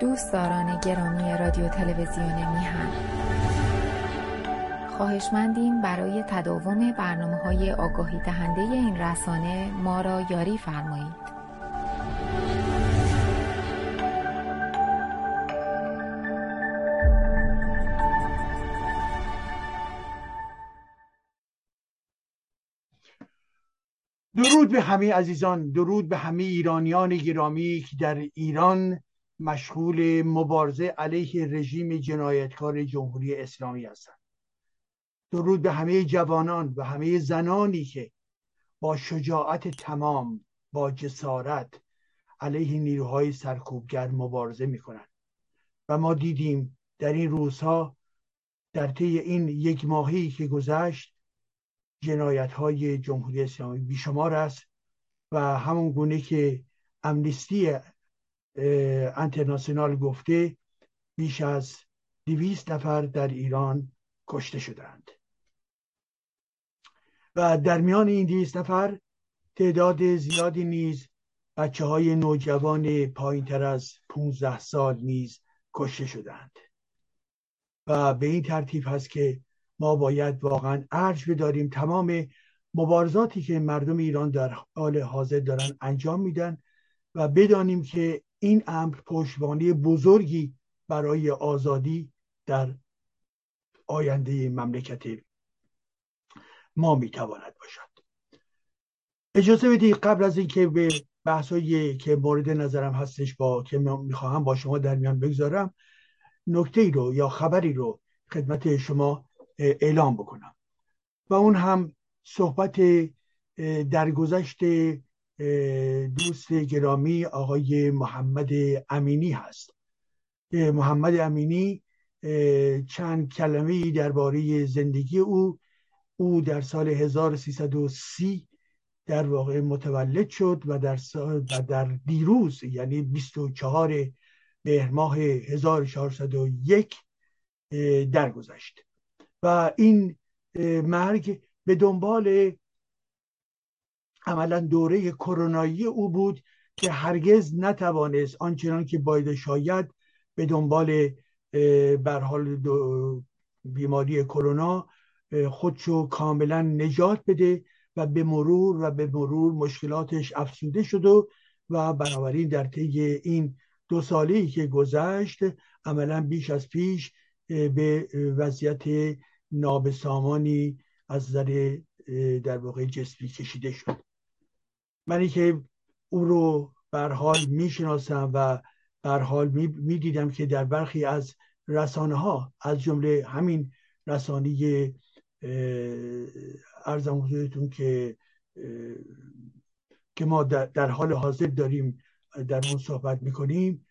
دوستداران گرامی رادیو تلویزیون میهن خواهشمندیم برای تداوم برنامه های آگاهی دهنده این رسانه ما را یاری فرمایید. درود به همه عزیزان درود به همه ایرانیان گرامی که در ایران مشغول مبارزه علیه رژیم جنایتکار جمهوری اسلامی هستند. درود به همه جوانان و همه زنانی که با شجاعت تمام با جسارت علیه نیروهای سرکوبگر مبارزه می‌کنند. و ما دیدیم در این روزها در طی این یک ماهی که گذشت جنایت های جمهوری اسلامی بیشمار است و همون گونه که امنیستی انترناسیونال گفته بیش از دویست نفر در ایران کشته شدند. و در میان این دویست نفر تعداد زیادی نیز بچه های نوجوان پایین تر از 15 سال نیز کشته شدند. و به این ترتیب هست که ما باید واقعا ارج بداریم تمام مبارزاتی که مردم ایران در حال حاضر دارن انجام میدن و بدانیم که این امر پشتوانه بزرگی برای آزادی در آینده مملکت ما می‌تواند باشد. اجازه بدید قبل از اینکه به بحثایی که مورد نظرم هستش با که می‌خواهم با شما در میان بگذارم نکته رو یا خبری رو خدمت شما اعلام بکنم. و اون هم صحبت درگذشت دوست گرامی آقای محمد امینی هست. محمد امینی چند کلمه درباره زندگی او. او در سال 1330 در واقع متولد شد و در, و در دیروز یعنی 24 مهر ماه 1401 درگذشت. و این مرگ به دنبال عملا دوره کرونایی او بود که هرگز نتوانست آنچنان که باید شاید به دنبال بر حال بیماری کرونا خودشو کاملا نجات بده و به مرور و به مرور مشکلاتش افسوده شد و و بنابراین در طی این دو سالی که گذشت عملا بیش از پیش به وضعیت نابسامانی از نظر در واقع جسمی کشیده شد. منی که او رو بر حال می‌شناسم و بر حال می‌دیدم که در برخی از رسانه ها از جمله همین رسانه ارزم حضورتون که که ما در حال حاضر داریم در اون صحبت می‌کنیم.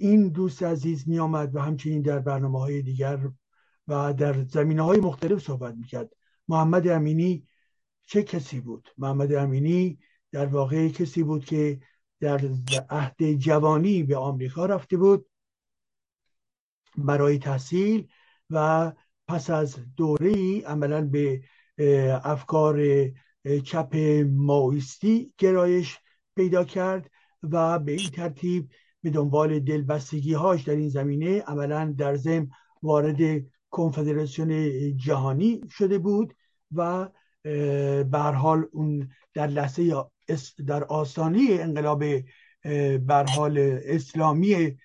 این دوست عزیز می آمد و همچنین در برنامه های دیگر و در زمینه های مختلف صحبت می‌کرد. محمد امینی چه کسی بود؟ محمد امینی در واقع کسی بود که در عهد جوانی به آمریکا رفته بود برای تحصیل و پس از دوره ای عملا به افکار چپ ماویستی گرایش پیدا کرد و به این ترتیب به دنبال دلبستگی هاش در این زمینه عملا در زم وارد کنفدراسیون جهانی شده بود و حال اون در لحظه در آستانه انقلاب حال اسلامی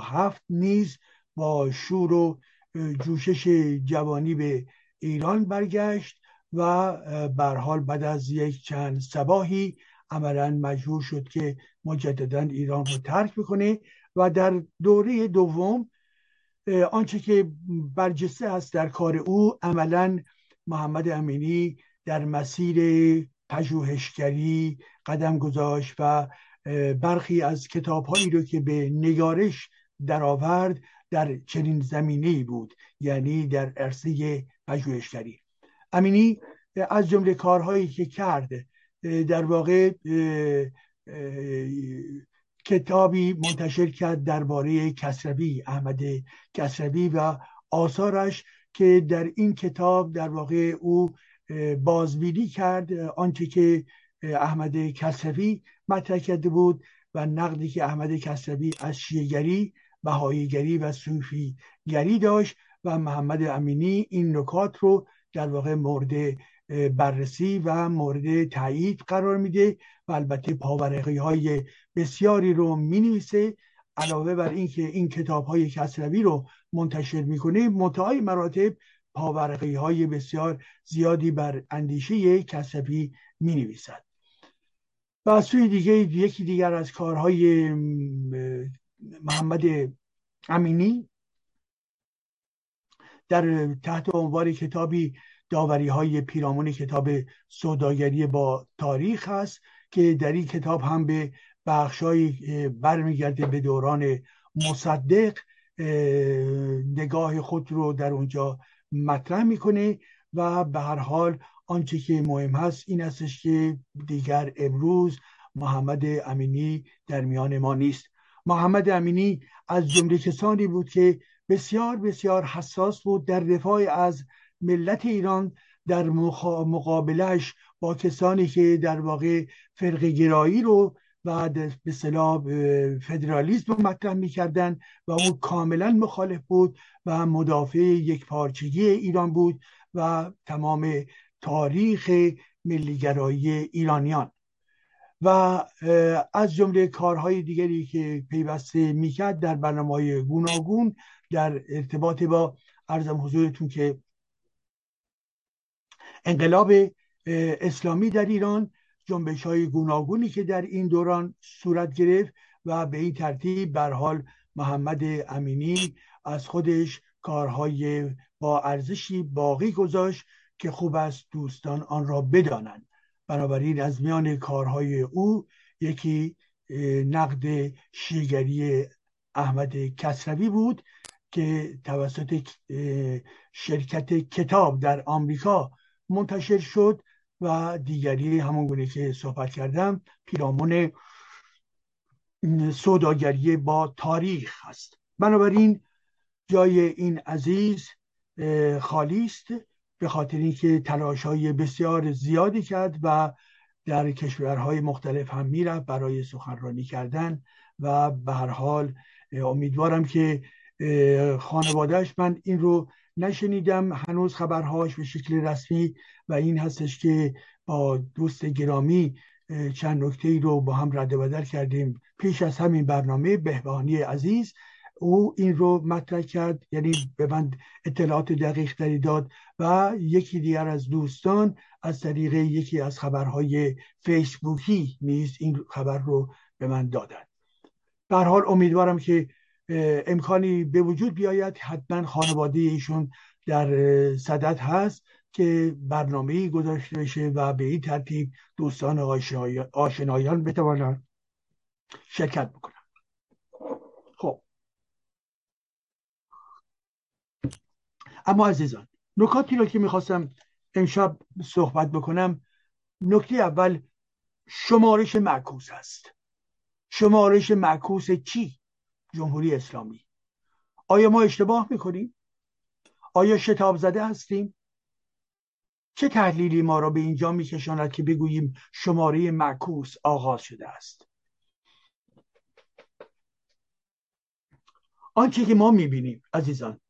هفت نیز با شور و جوشش جوانی به ایران برگشت و حال بعد از یک چند سباهی عملا مجبور شد که مجددا ایران رو ترک بکنه و در دوره دوم آنچه که برجسته است در کار او عملا محمد امینی در مسیر پژوهشگری قدم گذاشت و برخی از کتاب هایی رو که به نگارش درآورد در چنین زمینه بود یعنی در عرصه پژوهشگری. امینی از جمله کارهایی که کرد در واقع کتابی منتشر کرد درباره کسروی احمد کسروی و آثارش که در این کتاب در واقع او بازبینی کرد آنچه که احمد کسروی مطرح کرده بود و نقدی که احمد کسروی از شیعگری بهاییگری و صوفیگری داشت و محمد امینی این نکات رو در واقع مورد بررسی و مورد تایید قرار میده و البته پاورقی های بسیاری رو می نویسه علاوه بر اینکه این کتاب های کسروی رو منتشر می‌کنه متعای مراتب پاورقی های بسیار زیادی بر اندیشه کسروی می نویسد و از سوی دیگه یکی دیگر از کارهای محمد امینی در تحت عنوان کتابی داوری های پیرامون کتاب سوداگری با تاریخ هست که در این کتاب هم به بخشهایی برمیگرده به دوران مصدق نگاه خود رو در اونجا مطرح می‌کنه و به هر حال آنچه که مهم هست این استش که دیگر امروز محمد امینی در میان ما نیست. محمد امینی از جمله کسانی بود که بسیار بسیار حساس بود در دفاع از ملت ایران در مقابلش با کسانی که در واقع فرق گرایی رو و به صلاح فدرالیزم رو مطرح می‌کردن و او کاملا مخالف بود و مدافع یک پارچگی ایران بود و تمام تاریخ ملیگرایی ایرانیان. و از جمله کارهای دیگری که پیوسته می‌کرد در برنامه گوناگون در ارتباط با ارزم حضورتون که انقلاب اسلامی در ایران جنبش های گوناگونی که در این دوران صورت گرفت و به این ترتیب بر حال محمد امینی از خودش کارهای با ارزشی باقی گذاشت که خوب است دوستان آن را بدانند. بنابراین از میان کارهای او یکی نقد شیگری احمد کسروی بود که توسط شرکت کتاب در آمریکا منتشر شد و دیگری همون گونه که صحبت کردم پیرامون سوداگری با تاریخ هست. بنابراین جای این عزیز خالی است به خاطر اینکه تلاش های بسیار زیادی کرد و در کشورهای مختلف هم می‌رفت برای سخنرانی کردن و به هر حال امیدوارم که خانوادهش من این رو نشنیدم هنوز خبرهاش به شکل رسمی و این هستش که با دوست گرامی چند نکته ای رو با هم رد بدل کردیم. پیش از همین برنامه بهبانی عزیز او این رو مطرح کرد یعنی به من اطلاعات دقیق تری داد و یکی دیگر از دوستان از طریق یکی از خبرهای فیسبوکی نیز این خبر رو به من دادن به حال امیدوارم که امکانی به وجود بیاید. حتما خانواده ایشون در صدد هست که برنامه گذاشته بشه و به این ترتیب دوستان آشنایان بتوانند شرکت بکنن خب. اما عزیزان نکاتی رو که می‌خواستم امشب صحبت بکنم نکته اول شمارش معکوس هست شمارش معکوس چی؟ جمهوری اسلامی. آیا ما اشتباه می‌کنیم؟ آیا شتاب زده هستیم؟ چه تحلیلی ما را به اینجا میکشاند که بگوییم شماره معکوس آغاز شده است؟ آنچه که ما می‌بینیم عزیزان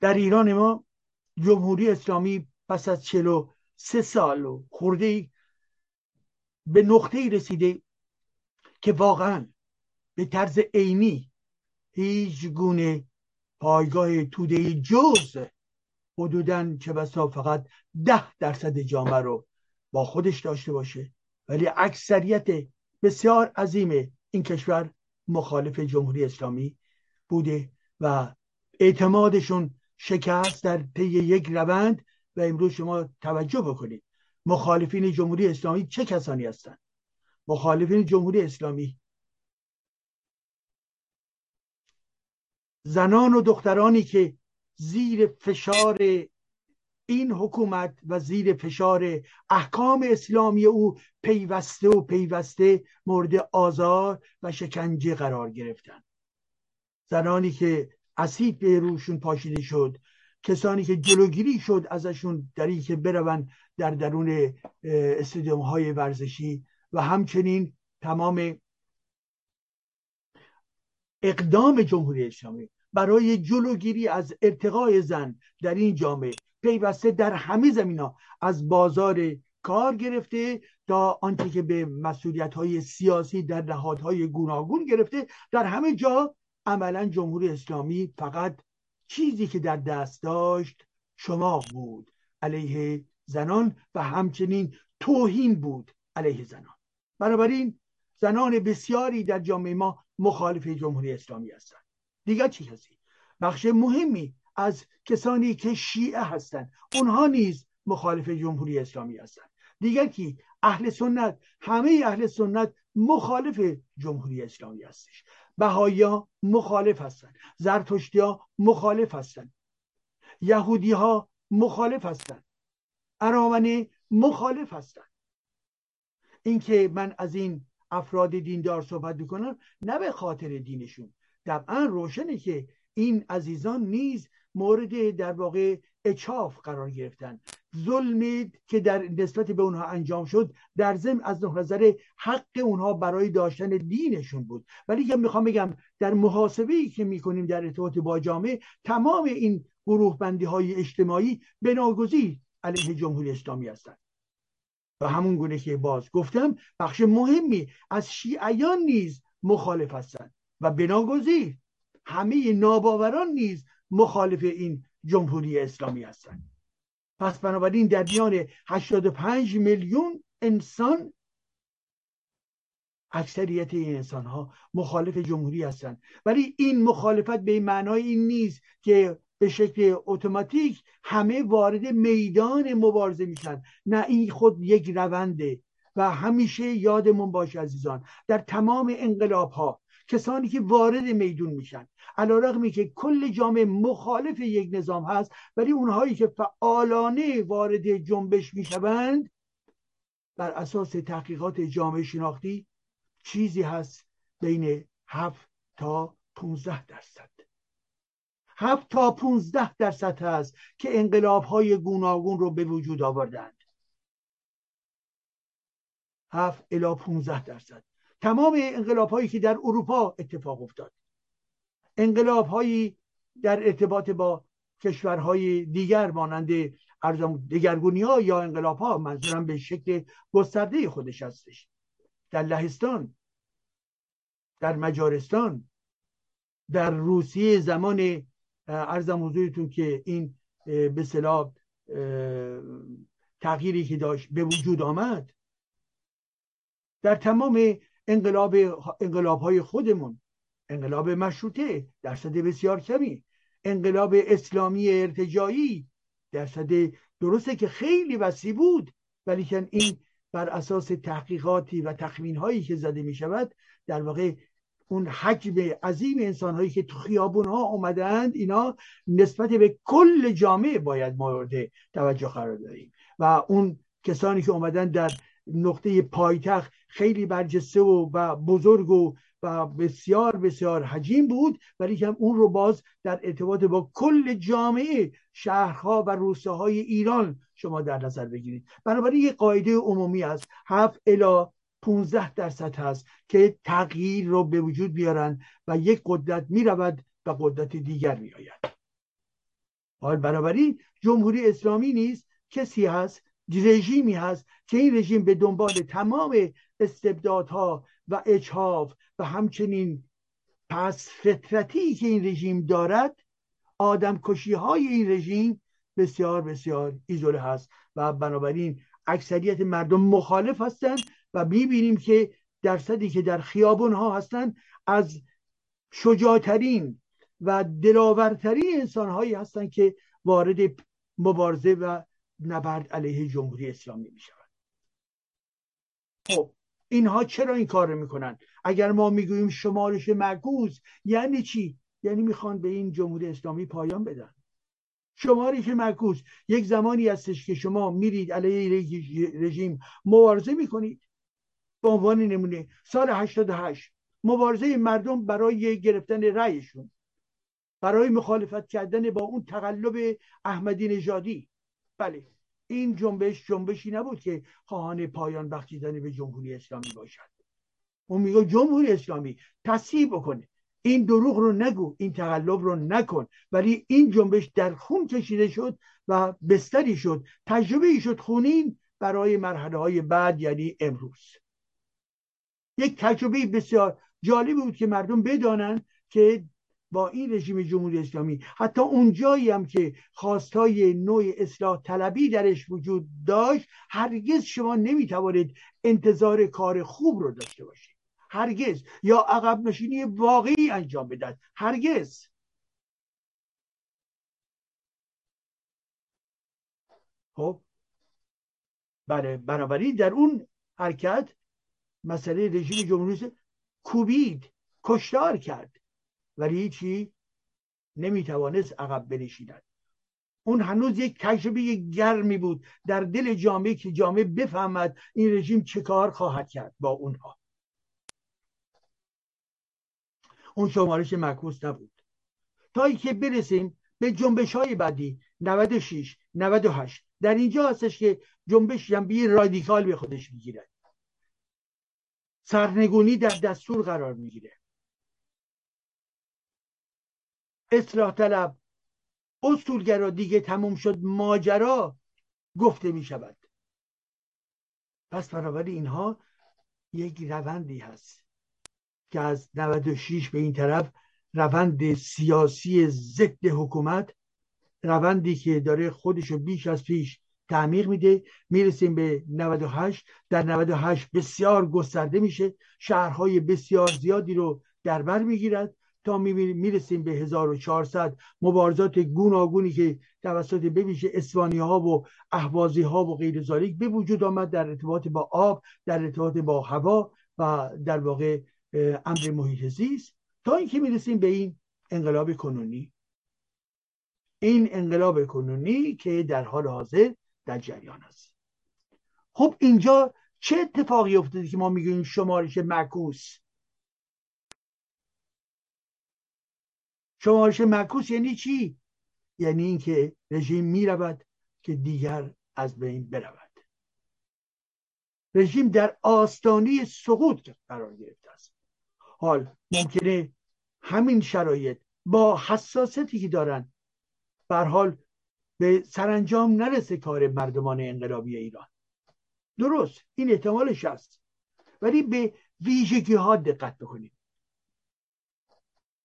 در ایران ما جمهوری اسلامی پس از چلو سه سال و خورده به نقطه رسیده که واقعا به طرز عینی. هیچ گونه پایگاه توده جز حدودا چه بسا فقط ده درصد جامعه رو با خودش داشته باشه. ولی اکثریت بسیار عظیم این کشور مخالف جمهوری اسلامی بوده و اعتمادشون شکست در طی یک روند و امروز شما توجه بکنید. مخالفین جمهوری اسلامی چه کسانی هستند؟ مخالفین جمهوری اسلامی زنان و دخترانی که زیر فشار این حکومت و زیر فشار احکام اسلامی او پیوسته و پیوسته مورد آزار و شکنجه قرار گرفتن. زنانی که اسید به روشون پاشیده شد کسانی که جلوگیری شد ازشون در که برون در درون استادیوم های ورزشی و همچنین تمام اقدام جمهوری اسلامی برای جلوگیری از ارتقای زن در این جامعه پیوسته در همه زمین ها از بازار کار گرفته تا آنچه که به مسئولیت های سیاسی در نهادهای گوناگون گرفته در همه جا عملا جمهوری اسلامی فقط چیزی که در دست داشت شما بود علیه زنان و همچنین توهین بود علیه زنان. بنابراین زنان بسیاری در جامعه ما مخالف جمهوری اسلامی هستند. دیگر چی هستی بخش مهمی از کسانی که شیعه هستند اونها نیز مخالف جمهوری اسلامی هستند. دیگر کی؟ اهل سنت. همه اهل سنت مخالف جمهوری اسلامی هستش. بهایا مخالف هستند. زرتشتیا مخالف هستند. یهودی ها مخالف هستند. ارامنه مخالف هستند. اینکه من از این افراد دیندار صحبت می‌کنم نه به خاطر دینشون. طبعا روشنه که این عزیزان نیز مورد در واقع اچاف قرار گرفتن. ظلمی که در نسبت به اونها انجام شد در ضمن از نظر حق اونها برای داشتن دینشون بود. ولی که می‌خوام بگم در محاسبه ای که می‌کنیم در ارتباط با جامعه تمام این گروه بندی های اجتماعی بناگزیر علیه جمهوری اسلامی هستند. و همون گونه که باز گفتم بخش مهمی از شیعیان نیز مخالف هستند و بناگزیر همه ناباوران نیز مخالف این جمهوری اسلامی هستند. پس بنابراین در میان 85 میلیون انسان اکثریت این انسان ها مخالف جمهوری هستند. ولی این مخالفت به معنای این نیست که به شکل اتوماتیک همه وارد میدان مبارزه میشن. نه این خود یک رونده و همیشه یادمون باشه عزیزان در تمام انقلاب ها کسانی که وارد میدون میشن علا رقمی که کل جامعه مخالف یک نظام هست ولی اونهایی که فعالانه وارد جنبش می‌شوند بر اساس تحقیقات جامعه شناختی چیزی هست بین 7 تا 15 درصد. 7 تا 15 درصد هست که انقلاب های گوناگون رو به وجود آوردند. 7 الی 15 درصد. تمام انقلاب هایی که در اروپا اتفاق افتاد. انقلاب هایی در ارتباط با کشورهای دیگر مانند ارزم دگرگونی ها یا انقلاب ها منظورم به شکل گسترده خودش هستش. در لهستان در مجارستان در روسیه زمان ارزم حضورتون که این به صلاح تغییری که داشت به وجود آمد در تمام انقلاب انقلاب های خودمون انقلاب مشروطه درصد بسیار کمی انقلاب اسلامی ارتجایی درصد درسته که خیلی وسیع بود ولی این بر اساس تحقیقاتی و تخمین هایی که زده می شود در واقع اون حجم عظیم انسان هایی که تو خیابون ها اومدند اینا نسبت به کل جامعه باید مورد توجه قرار داریم. و اون کسانی که اومدن در نقطه پایتخت خیلی برجسته و, و بزرگ و و بسیار بسیار حجیم بود ولی که اون رو باز در ارتباط با کل جامعه شهرها و روستاهای ایران شما در نظر بگیرید. بنابراین یک قاعده عمومی است هفت الی 15 درصد هست که تغییر رو به وجود بیارن و یک قدرت می رود و قدرت دیگر می آید حال بنابراین جمهوری اسلامی نیست کسی هست رژیمی هست که این رژیم به دنبال تمام استبدادها و اجهاف و همچنین پس فطرتی که این رژیم دارد آدم کشی های این رژیم بسیار بسیار ایزوله هست و بنابراین اکثریت مردم مخالف هستند و می‌بینیم که درصدی که در خیابون ها هستند از شجاعترین و دلاورترین انسان هایی هستند که وارد مبارزه و نبرد علیه جمهوری اسلامی می شود خب اینها چرا این کار رو می‌کنن؟ اگر ما می‌گوییم شمارش معکوس یعنی چی؟ یعنی می‌خوان به این جمهوری اسلامی پایان بدن. شمارش معکوس یک زمانی هستش که شما میرید علیه رژیم مبارزه می‌کنید. به عنوان نمونه. سال 88 مبارزه مردم برای گرفتن رأیشون. برای مخالفت کردن با اون تقلب احمدی نژادی. بله این جنبش جنبشی نبود که خواهان پایان بخشیدن به جمهوری اسلامی باشد. اون میگه جمهوری اسلامی تصحیح بکنه. این دروغ رو نگو این تقلب رو نکن. ولی این جنبش در خون کشیده شد و بستری شد تجربه شد خونین برای مرحله های بعد یعنی امروز. یک تجربه بسیار جالبی بود که مردم بدانند که با این رژیم جمهوری اسلامی حتی اون جایی هم که خواستای نوع اصلاح طلبی درش وجود داشت هرگز شما نمی‌توانید انتظار کار خوب رو داشته باشید. هرگز. یا عقب نشینی واقعی انجام بدهد. هرگز. خب. بله. بنابراین در اون حرکت مسئله رژیم جمهوری کوبید کشتار کرد. ولی چی نمی‌توانست عقب بنشیند. اون هنوز یک تجربه گرمی بود در دل جامعه که جامعه بفهمد این رژیم چه کار خواهد کرد با اونها. اون شمارش معکوس نبود. تا که برسیم به جنبش های بعدی 96 98 در اینجا هستش که جنبش جنبی رادیکال به خودش می‌گیره سرنگونی در دستور قرار می‌گیره. اصلاح طلب اصولگرا دیگه تموم شد ماجرا گفته می شود پس بنابراین اینها یک روندی هست که از 96 به این طرف روند سیاسی ضد حکومت روندی که داره خودشو بیش از پیش تعمیق میده می‌رسیم به 98 در 98 بسیار گسترده میشه. شهرهای بسیار زیادی رو در بر می‌گیرد تا می‌رسیم به 1400 مبارزات گوناگونی که توسط بویژه اسوانی ها و احوازی ها و غیر ذالک به وجود آمد در ارتباط با آب در ارتباط با هوا و در واقع امر محیط زیست تا اینکه می‌رسیم به این انقلاب کنونی. این انقلاب کنونی که در حال حاضر در جریان است. خب اینجا چه اتفاقی افتاده که ما میگیم شمارش معکوس؟ شمارش معکوس یعنی چی؟ یعنی اینکه رژیم می‌رود که دیگر از بین برود. رژیم در آستانه سقوط قرار گرفته است. حال ممکنه همین شرایط با حساسیتی که دارن بر حال به سرانجام نرسه کار مردمان انقلابی ایران. درست این احتمالش هست. ولی به ویژگی ها دقت بکنید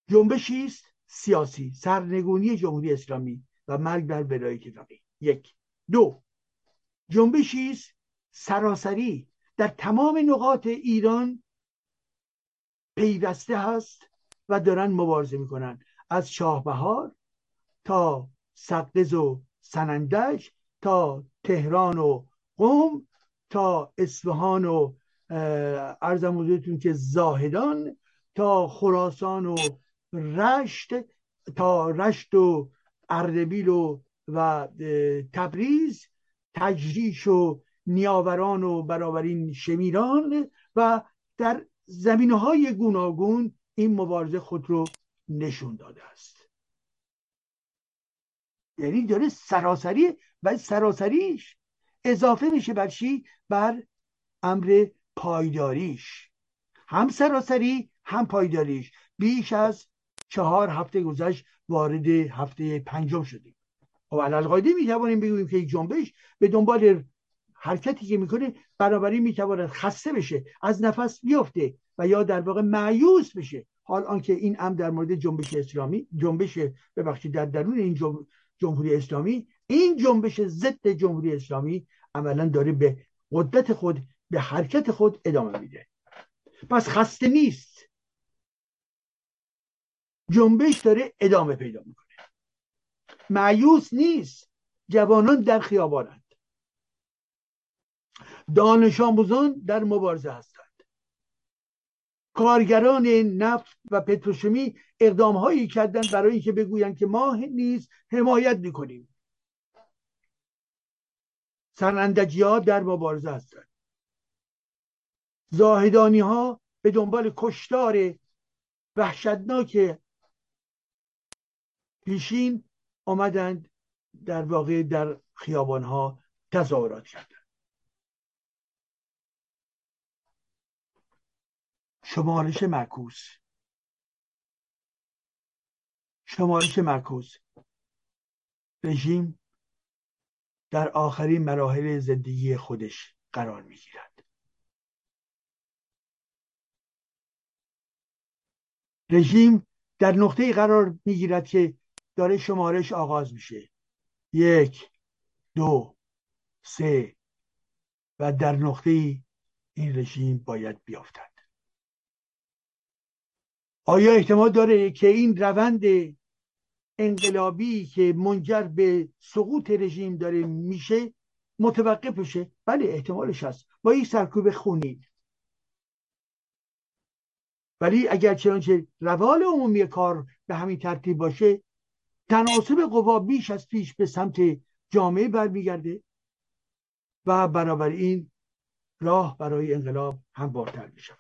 جنبشی است سیاسی سرنگونی جمهوری اسلامی و مرگ بر ولایت فقیه یک. دو. جنبشی است سراسری. در تمام نقاط ایران پیوسته هست و دارن مبارزه می‌کنن. از شاهبهار تا سقز و سنندج تا تهران و قوم تا اصفهان و ارزم حضورتون که زاهدان تا خراسان و رشت تا رشت و اردبیل و, و تبریز تجریش و نیاوران و برابرین شمیران و در زمینه های گوناگون این مبارزه خود رو نشون داده است. یعنی داره سراسری و سراسریش اضافه میشه بر چی؟ بر امر پایداریش. هم سراسری هم پایداریش. بیش از چهار هفته گذشت وارد هفته پنجم شدیم. و خب القاعده می توانیم بگوییم که یک جنبش به دنبال حرکتی که می‌کنه بنابراین می‌تواند خسته بشه از نفس بیفته و یا در واقع معیوس بشه. حال آنکه این ام در مورد جنبش اسلامی جنبش ببخشید در درون این جمهوری اسلامی این جنبش ضد جمهوری اسلامی عملا داره به قدرت خود به حرکت خود ادامه میده. پس خسته نیست. جنبش داره ادامه پیدا می‌کنه. معیوس نیست. جوانان در خیابانند. دانش آموزان در مبارزه هستند. کارگران نفت و پتروشیمی اقدام هایی کردند برای اینکه بگویند که ما نیز حمایت می‌کنیم. سرندجی ها در مبارزه هستند. زاهدانی ها به دنبال کشتار وحشتناک پیشین آمدند در واقع در خیابان ها تظاهرات کردند. شمارش معکوس. شمارش معکوس. رژیم در آخرین مراحل زندگی خودش قرار می‌گیرد. رژیم در نقطه قرار می‌گیرد که داره شمارش آغاز میشه. یک دو سه و در نقطه این رژیم باید بیافتد. آیا احتمال داره که این روند انقلابی که منجر به سقوط رژیم داره میشه متوقف بشه؟ بله احتمالش هست. با این سرکوب خونی. ولی اگر چنانچه روال عمومی کار به همین ترتیب باشه تناسب قوا بیش از پیش به سمت جامعه برمیگرده و بنابراین راه برای انقلاب هموارتر می شود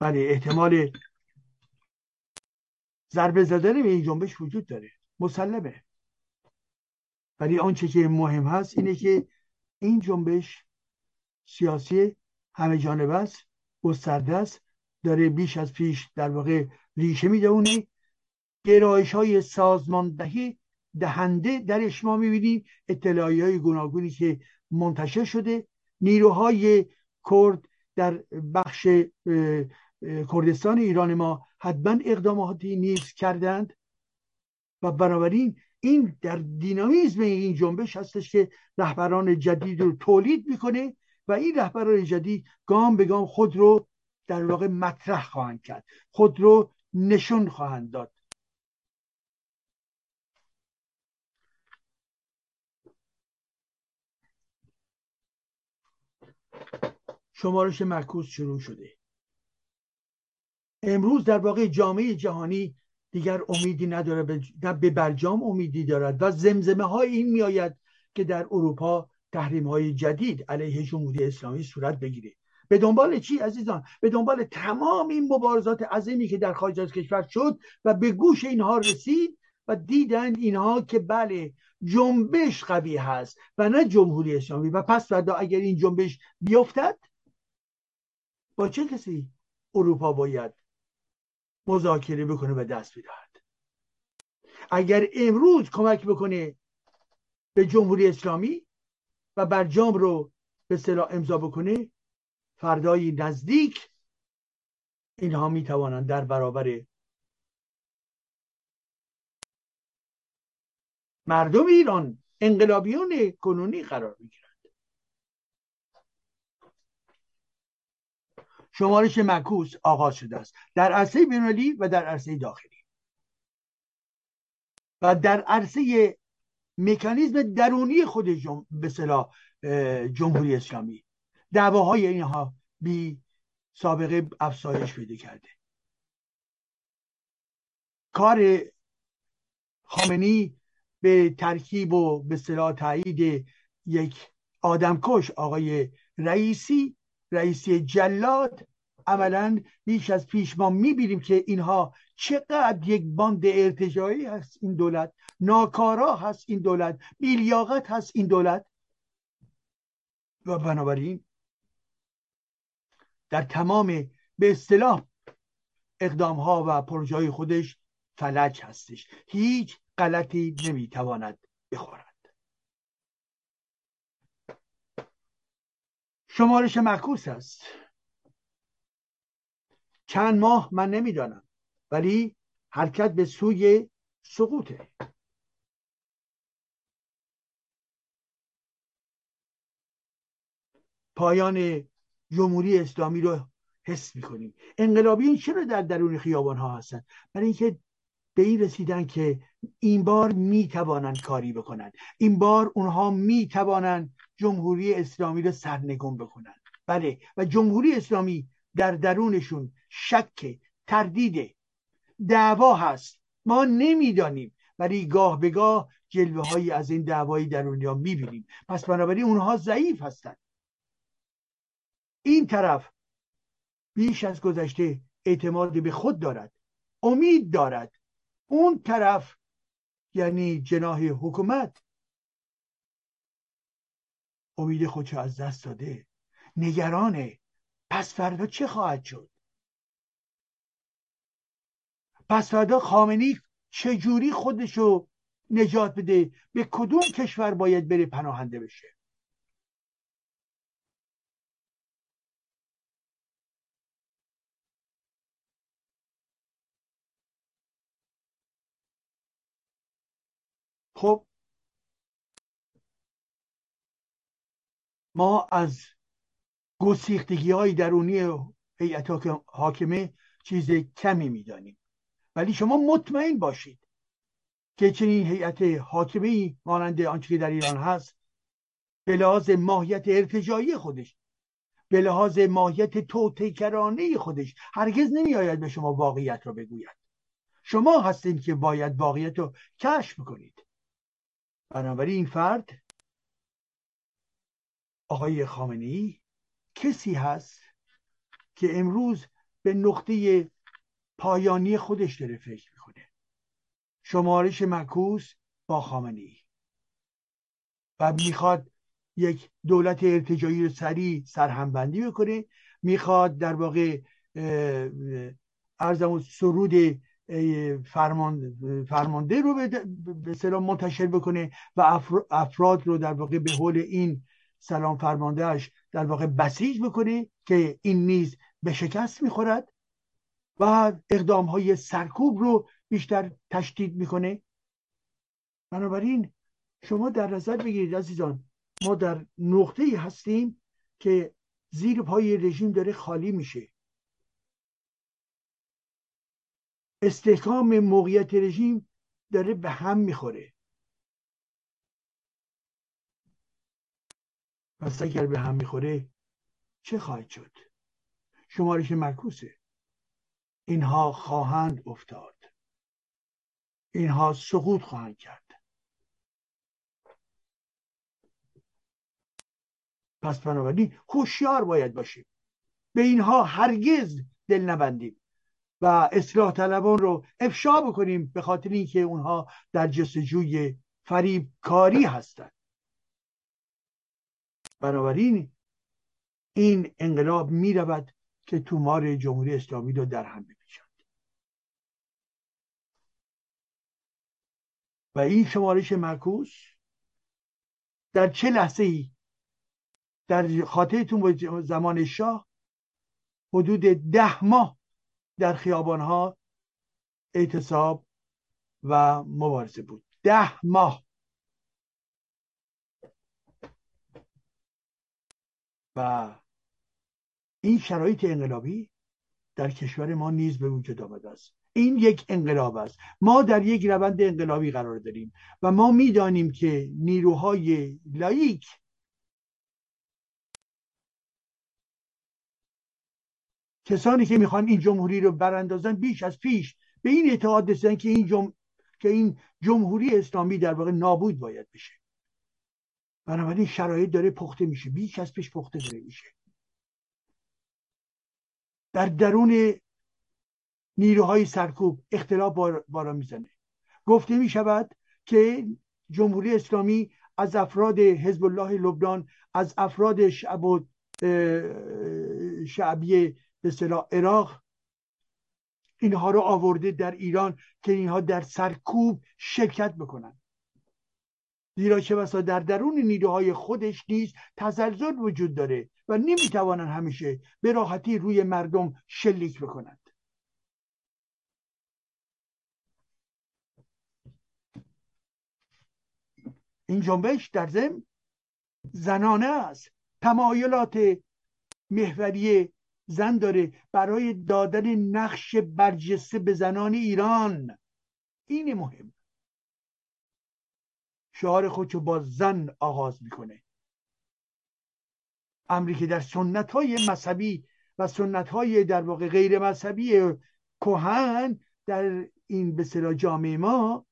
بله احتمال ضربه زدن به این جنبش وجود داره. مسلمه. ولی آنچه که مهم هست اینه که این جنبش سیاسی همه جانبه است گسترده است داره بیش از پیش در واقع ریشه می‌دونه گرایش های سازماندهی دهنده درش ما می‌بینیم. اطلاعی های گوناگونی که منتشر شده. نیروهای کرد در بخش کردستان ایران ما حتما اقداماتی نیز کردند و بنابراین این در دینامیزم این جنبش هستش که رهبران جدید رو تولید می‌کنه و این رهبران جدید گام به گام خود رو در واقع مطرح خواهند کرد خود رو نشون خواهند داد. شمارش معکوس شروع شده. امروز در واقع جامعه جهانی دیگر امیدی نداره نه به برجام امیدی دارد و زمزمه های این میآید که در اروپا تحریم های جدید علیه جمهوری اسلامی صورت بگیره. به دنبال چی عزیزان؟ به دنبال تمام این مبارزات عظیمی که در خارج از کشور شد و به گوش اینها رسید و دیدند اینها که بله جنبش قوی هست و نه جمهوری اسلامی. و پس فردا اگر این جنبش بیفتد با چه کسی اروپا باید مذاکره بکنه و دست بدهد اگر امروز کمک بکنه به جمهوری اسلامی و برجام رو به صلاح امضا بکنه فردای نزدیک اینها می توانند در برابر مردم ایران انقلابیون کنونی قرار می‌گیرند شمارش معکوس آغاز شده است. در عرصه بینالمللی و در عرصه داخلی. و در عرصه مکانیزم درونی خود جم... به جمهوری اسلامی. دعواهای اینها بی سابقه افزایش پیدا کرده. کار خامنی به ترکیب و به صلاح تایید یک آدمکش آقای رئیسی رئیسی جلاد عملا بیش از پیش ما می‌بینیم که اینها چقدر یک باند ارتجایی هست این دولت ناکارا هست این دولت بیلیاقت هست این دولت. و بنابراین در تمام به اصطلاح اقدام ها و پروژه های خودش فلج هستش. هیچ غلطی نمی‌تواند بخورد. شمارش معکوس است. چند ماه من نمی‌دانم ولی حرکت به سوی سقوطه. پایان جمهوری اسلامی رو حس می‌کنیم. انقلابیون چرا در درون خیابان ها هستن؟ برای اینکه به این رسیدن که این بار می‌توانند کاری بکنند. این بار اونها می‌توانند جمهوری اسلامی رو سرنگون بکنند بله. و جمهوری اسلامی در درونشون شک تردید دعوا هست. ما نمی‌دانیم ولی گاه به گاه جلوه هایی از این دعوای درونی ها می‌بینیم. پس بنابراین اونها ضعیف هستند این طرف بیش از گذشته اعتماد به خود دارد. امید دارد. اون طرف یعنی جناح حکومت امید خودشو از دست داده؟ نگرانه. پس فردا چه خواهد شد؟ پس فردا خامنی چجوری خودشو نجات بده؟ به کدوم کشور باید بره پناهنده بشه؟ خب ما از گسیختگی های درونی هیئت حاکمه چیز کمی می‌دانیم. ولی شما مطمئن باشید که چنین هیئت حاکمه ای مانند آنچه که در ایران هست به لحاظ ماهیت ارتجایی خودش به لحاظ ماهیت توتیکرانه خودش هرگز نمیآید به شما واقعیت را بگوید. شما هستید که باید واقعیت رو کشف کنید. بنابراین این فرد آقای خامنه کسی هست که امروز به نقطه پایانی خودش داره فکر می‌کنه؟ شمارش معکوس با خامنه ای و می‌خواد یک دولت ارتجایی رو سریع سرهمبندی بکنه. می‌خواد در واقع ارزم سرود فرمان فرمانده رو به سلام منتشر بکنه و افراد رو در واقع به حول این سلام فرماندهش در واقع بسیج بکنه که این نیز به شکست می‌خورد و اقدام های سرکوب رو بیشتر تشدید می‌کنه. بنابراین شما در نظر بگیرید عزیزان ما در نقطه ای هستیم که زیر پای رژیم داره خالی میشه. استحکام موقعیت رژیم داره به هم می‌خوره. پس اگر به هم می‌خوره چه خواهد شد؟ شمارش معکوسه. اینها خواهند افتاد. اینها سقوط خواهند کرد. پس بنابراین هوشیار باید باشیم. به اینها هرگز دل نبندیم و اصلاح طلبان رو افشا بکنیم به خاطر اینکه اونها در جستجوی فریب کاری هستند. بنابراین این انقلاب می رود که تومار جمهوری اسلامی رو در هم بپیچد و این شمارش معکوس در چه لحظه ای در خاطرتون زمان شاه حدود ده ماه در خیابان ها اعتصاب و مبارزه بود. ده ماه. و این شرایط انقلابی در کشور ما نیز به وجود آمده است. این یک انقلاب است. ما در یک روند انقلابی قرار داریم و ما می‌دانیم که نیروهای لایک کسانی که می‌خوان این جمهوری رو براندازن بیش از پیش به این اعتقاد رسیدن که این جم... که این جمهوری اسلامی در واقع نابود باید بشه. بنابراین شرایط داره پخته میشه. بیش از پیش پخته داره میشه. در درون نیروهای سرکوب اختلاف بارا می‌زنه. گفته می شود که جمهوری اسلامی از افراد حزب الله لبنان از افراد شعب و شعبی به عراق اینها رو آورده در ایران که اینها در سرکوب شرکت بکنن. زیرا چه بسا در درون نیروهای خودش نیز تزلزل وجود داره و نمی‌توانند همیشه به راحتی روی مردم شلیک بکنند. این جنبش در ضمن زنانه است. تمایلات محوری زن داره برای دادن نقش برجسته به زنان ایران. این مهم. شعار خودشو با زن آغاز می‌کنه. امری که در سنت های مذهبی و سنت های در واقع غیر مذهبی کهن در این به جامعه ما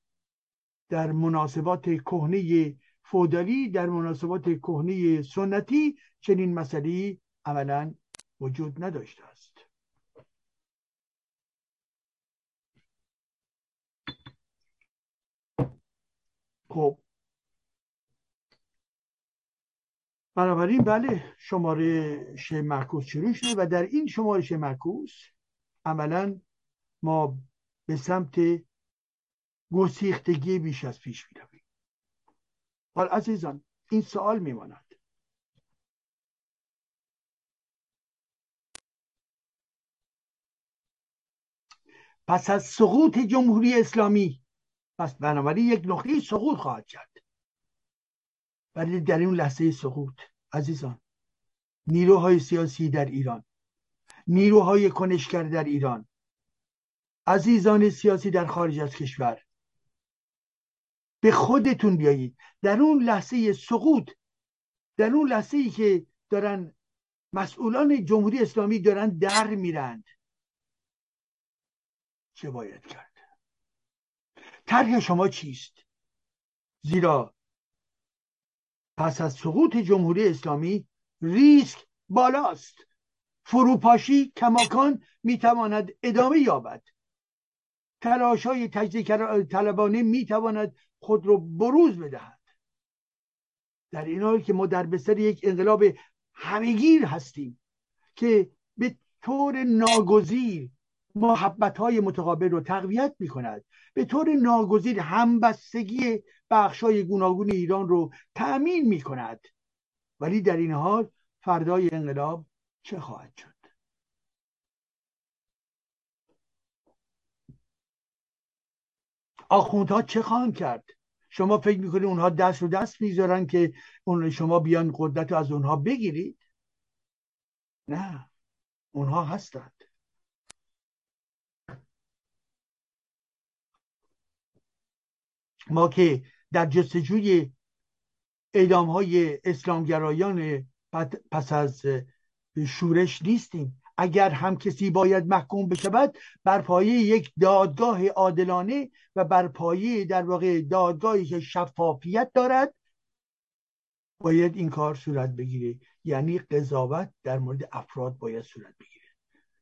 در مناسبات کهنه فودالی در مناسبات کهنه سنتی چنین مسئله عملا وجود نداشته است. خب بنابراین بله شمارش معکوس شروع شده و در این شمارش معکوس عملا ما به سمت گسیختگی بیش از پیش می‌رویم. حال عزیزان این سوال میماند. پس از سقوط جمهوری اسلامی پس بنابراین یک نقطه سقوط خواهد کرد. ولی در این لحظه سقوط عزیزان. نیروهای سیاسی در ایران. نیروهای کنشگر در ایران. عزیزان سیاسی در خارج از کشور. به خودتون بیایید. در اون لحظه سقوط در اون لحظه ای که دارن مسئولان جمهوری اسلامی دارن در میرند. چه باید کرد؟ طرح شما چیست؟ زیرا پس از سقوط جمهوری اسلامی ریسک بالاست. فروپاشی کماکان می‌تواند ادامه یابد. تلاش های تجزیه طلبانه می‌تواند خود را بروز بدهد. در این حال که ما در بستر یک انقلاب همگیر هستیم که به طور ناگزیر محبت های متقابل رو تقویت می کند به طور ناگزیر همبستگی بخش های گوناگون ایران رو تأمین می کند ولی در این حال فردای انقلاب چه خواهد شد؟ آخوندها چه خواهند کرد؟ شما فکر می‌کنید اونها دست رو دست می‌ذارن که اون شما بیان قدرت از اونها بگیرید؟ نه اونها هستند. ما که در جستجوی اعدام های اسلامگرایان پس از شورش نیستیم. اگر هم کسی باید محکوم بشود بر پایه یک دادگاه عادلانه و بر پایه در واقع دادگاهی که شفافیت دارد باید این کار صورت بگیره. یعنی قضاوت در مورد افراد باید صورت بگیره.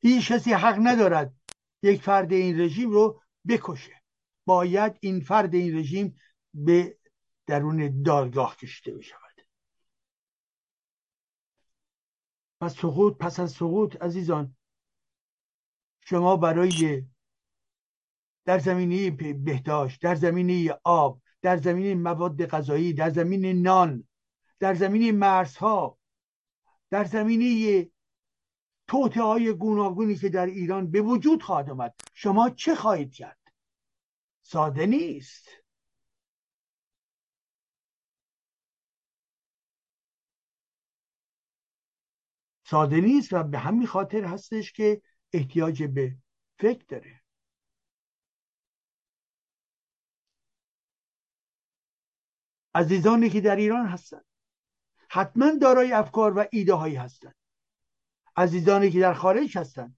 هیچ کسی حق ندارد یک فرد این رژیم رو بکشه. باید این فرد این رژیم به درون دادگاه کشیده بشود پس سقوط پس از سقوط عزیزان شما برای در زمینه بهداشت در زمینه آب در زمینه مواد غذایی در زمینه نان در زمینه مرزها در زمینه توته های گوناگونی که در ایران به وجود خواهد آمد شما چه خواهید کرد؟ ساده نیست. ساده نیست و به همین خاطر هستش که احتیاج به فکر داره. عزیزانی که در ایران هستند حتما دارای افکار و ایده هایی هستند. عزیزانی که در خارج هستند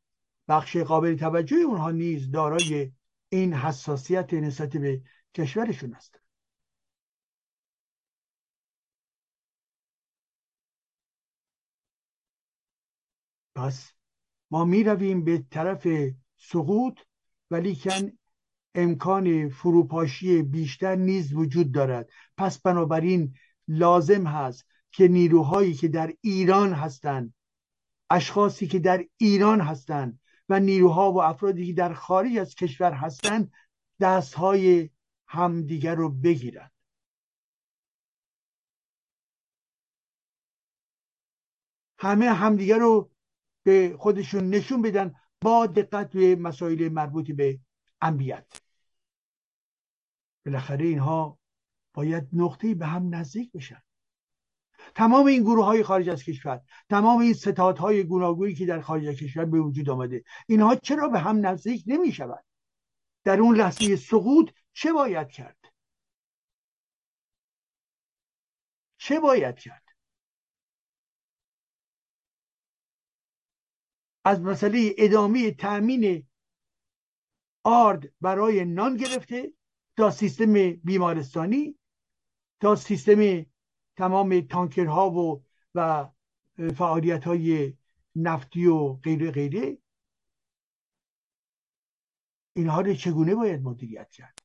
بخش قابل توجه اونها نیز دارای این حساسیت نسبت به کشورشون هستند. پس ما می رویم به طرف سقوط ولیکن امکان فروپاشی بیشتر نیز وجود دارد. پس بنابراین لازم هست که نیروهایی که در ایران هستند اشخاصی که در ایران هستند و نیروها و افرادی که در خارج از کشور هستند دستهای همدیگر رو بگیرند. همه همدیگر رو به خودشون نشون بدن با دقت به مسائل مربوط به انبیت بالاخره اینها باید نقطه به هم نزدیک بشن. تمام این گروه های خارج از کشور تمام این ستاد های گوناگویی که در خارج از کشور به وجود آمده اینها چرا به هم نزدیک نمی شود در اون لحظه سقوط چه باید کرد؟ چه باید کرد؟ از مسئله ادامه تأمین آرد برای نان گرفته تا سیستم بیمارستانی تا سیستم تمام تانکرها و و فعالیت های نفتی و غیره غیره. اینها رو چگونه باید مدیریت کرد؟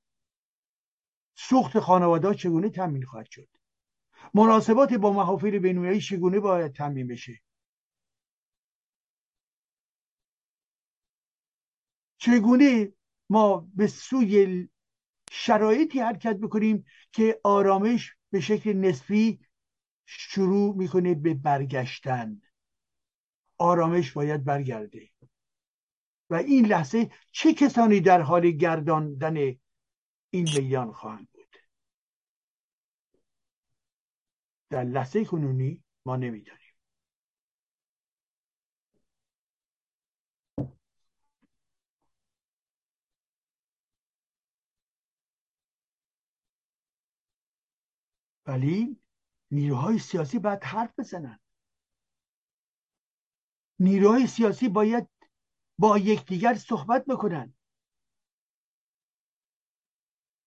سوخت خانواده چگونه تامین خواهد شد؟ مناسبات با محافل بینالمللی چگونه باید تامین بشه؟ چگونه ما به سوی شرایطی حرکت بکنیم که آرامش به شکل نسبی شروع می‌کنه به برگشتن. آرامش باید برگرده. و این لحظه چه کسانی در حال گرداندن این میدان خواهند بود؟ در لحظه کنونی ما نمی‌دانیم. ولی نیروهای سیاسی باید حرف بزنن. نیروهای سیاسی باید با یکدیگر صحبت بکنن.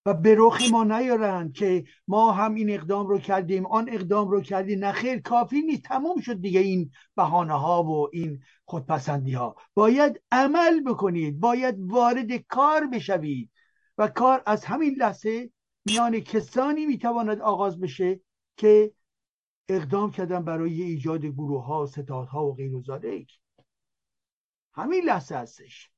و به رخ ما نیارن که ما هم این اقدام رو کردیم آن اقدام رو کردیم. نخیر کافی نیست. تموم شد دیگه این بهانه ها و این خودپسندی ها باید عمل بکنید. باید وارد کار بشوید. و کار از همین لحظه میان کسانی می‌تواند آغاز بشه که اقدام کردن برای ایجاد گروه ها ستادها و غیر و همین لحظه هستش.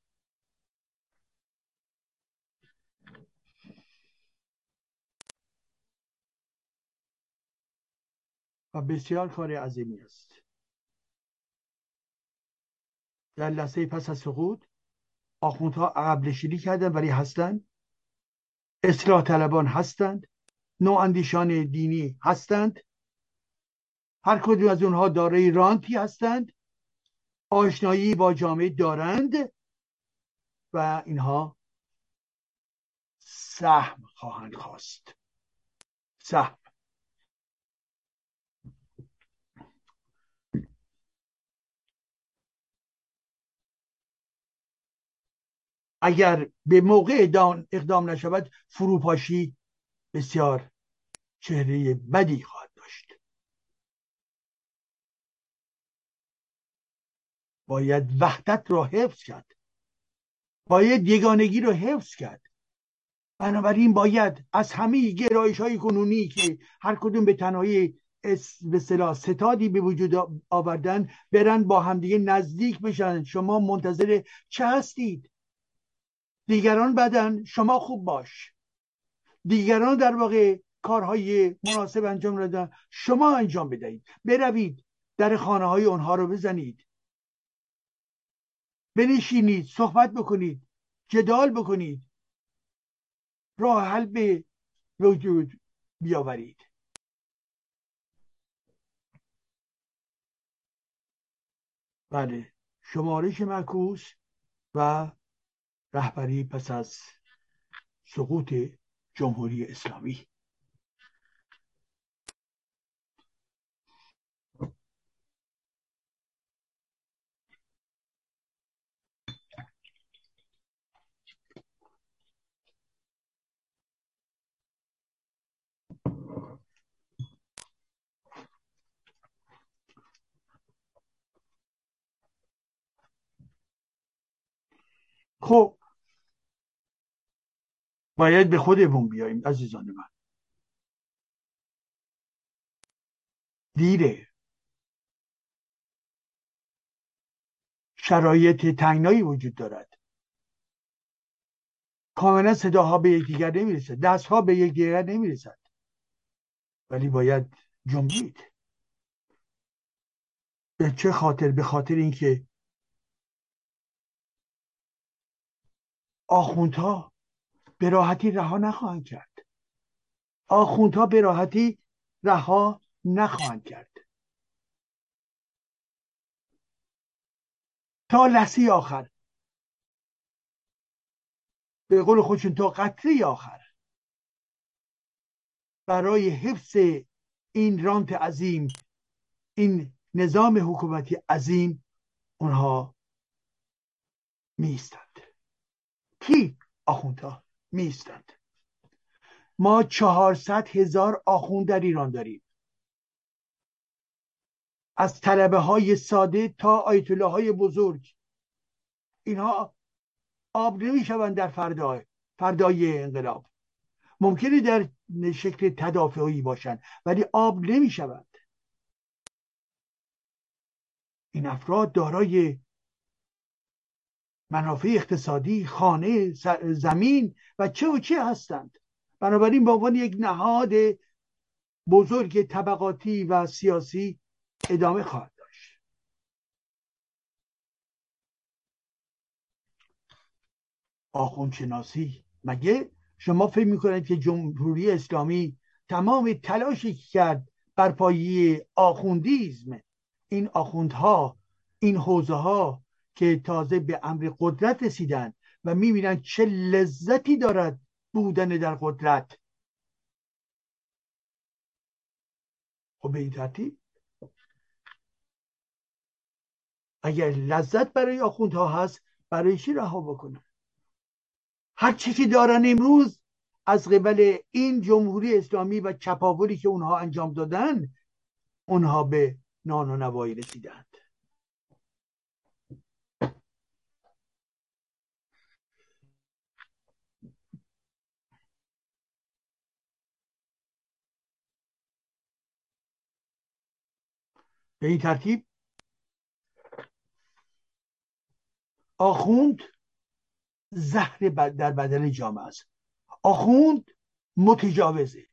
و بسیار کار عظیمی است. در لحظه پس از سقوط آخوندها عقب کردن ولی هستند. اصلاح طلبان هستند نواندیشان دینی هستند هر کدوم از اونها دارای رانتی هستند آشنایی با جامعه دارند و اینها سهم خواهند خواست. سهم. اگر به موقع اقدام نشود فروپاشی بسیار چهره بدی خواهد داشت. باید وحدت را حفظ کرد. باید یگانگی را حفظ کرد. بنابراین باید از همه گرایش های کنونی که هر کدوم به تنهایی به صلاح ستادی به وجود آوردن برن با همدیگه نزدیک بشن. شما منتظر چه هستید؟ دیگران بدن شما خوب باش. دیگران در واقع کارهای مناسب انجام دادن شما انجام بدهید. بروید در خانه های اونها رو بزنید. بنشینید صحبت بکنید جدال بکنید. راه حل به وجود بیاورید. بله. شمارش معکوس و رهبری پس از سقوط جمهوری اسلامی. خب. باید به خودمون بیاییم عزیزان من. دیره. شرایط تنگنایی وجود دارد. کاملا صداها به یکدیگر نمی‌رسد. دستها به یکدیگر نمی‌رسد. ولی باید جنبید. به چه خاطر؟ به خاطر اینکه آخوندها به راحتی رها نخواهند کرد. آخوندها به راحتی رها نخواهند کرد. تا لحظه آخر. به قول خودشون تا قطره آخر. برای حفظ این رانت عظیم این نظام حکومتی عظیم اونها میستند کی آخوندها میستند ما چهارصد هزار آخوند در ایران داریم. از طلبه های ساده تا آیت های بزرگ. اینها آب نمی‌شوند در فردای فردای انقلاب. ممکنه در شکل تدافعی باشند ولی آب نمی‌شوند. این افراد دارای منافع اقتصادی خانه زمین و چه و چه هستند. بنابراین به عنوان یک نهاد بزرگ طبقاتی و سیاسی ادامه خواهد داشت. آخوندشناسی مگه شما فکر می‌کنید که جمهوری اسلامی تمام تلاشی کرد بر پایه آخوندیزم این آخوندها این حوزه ها که تازه به امر قدرت رسیدن و می‌بینن چه لذتی دارد بودن در قدرت. خب به این ترتیب اگر لذت برای آخوندها هست برای چی رها بکنن؟ هر چی که دارن امروز از قبل این جمهوری اسلامی و چپاولی که اونها انجام دادن اونها به نان و نوایی رسیدند به این ترتیب آخوند زهر در بدن جامعه است. آخوند متجاوزه.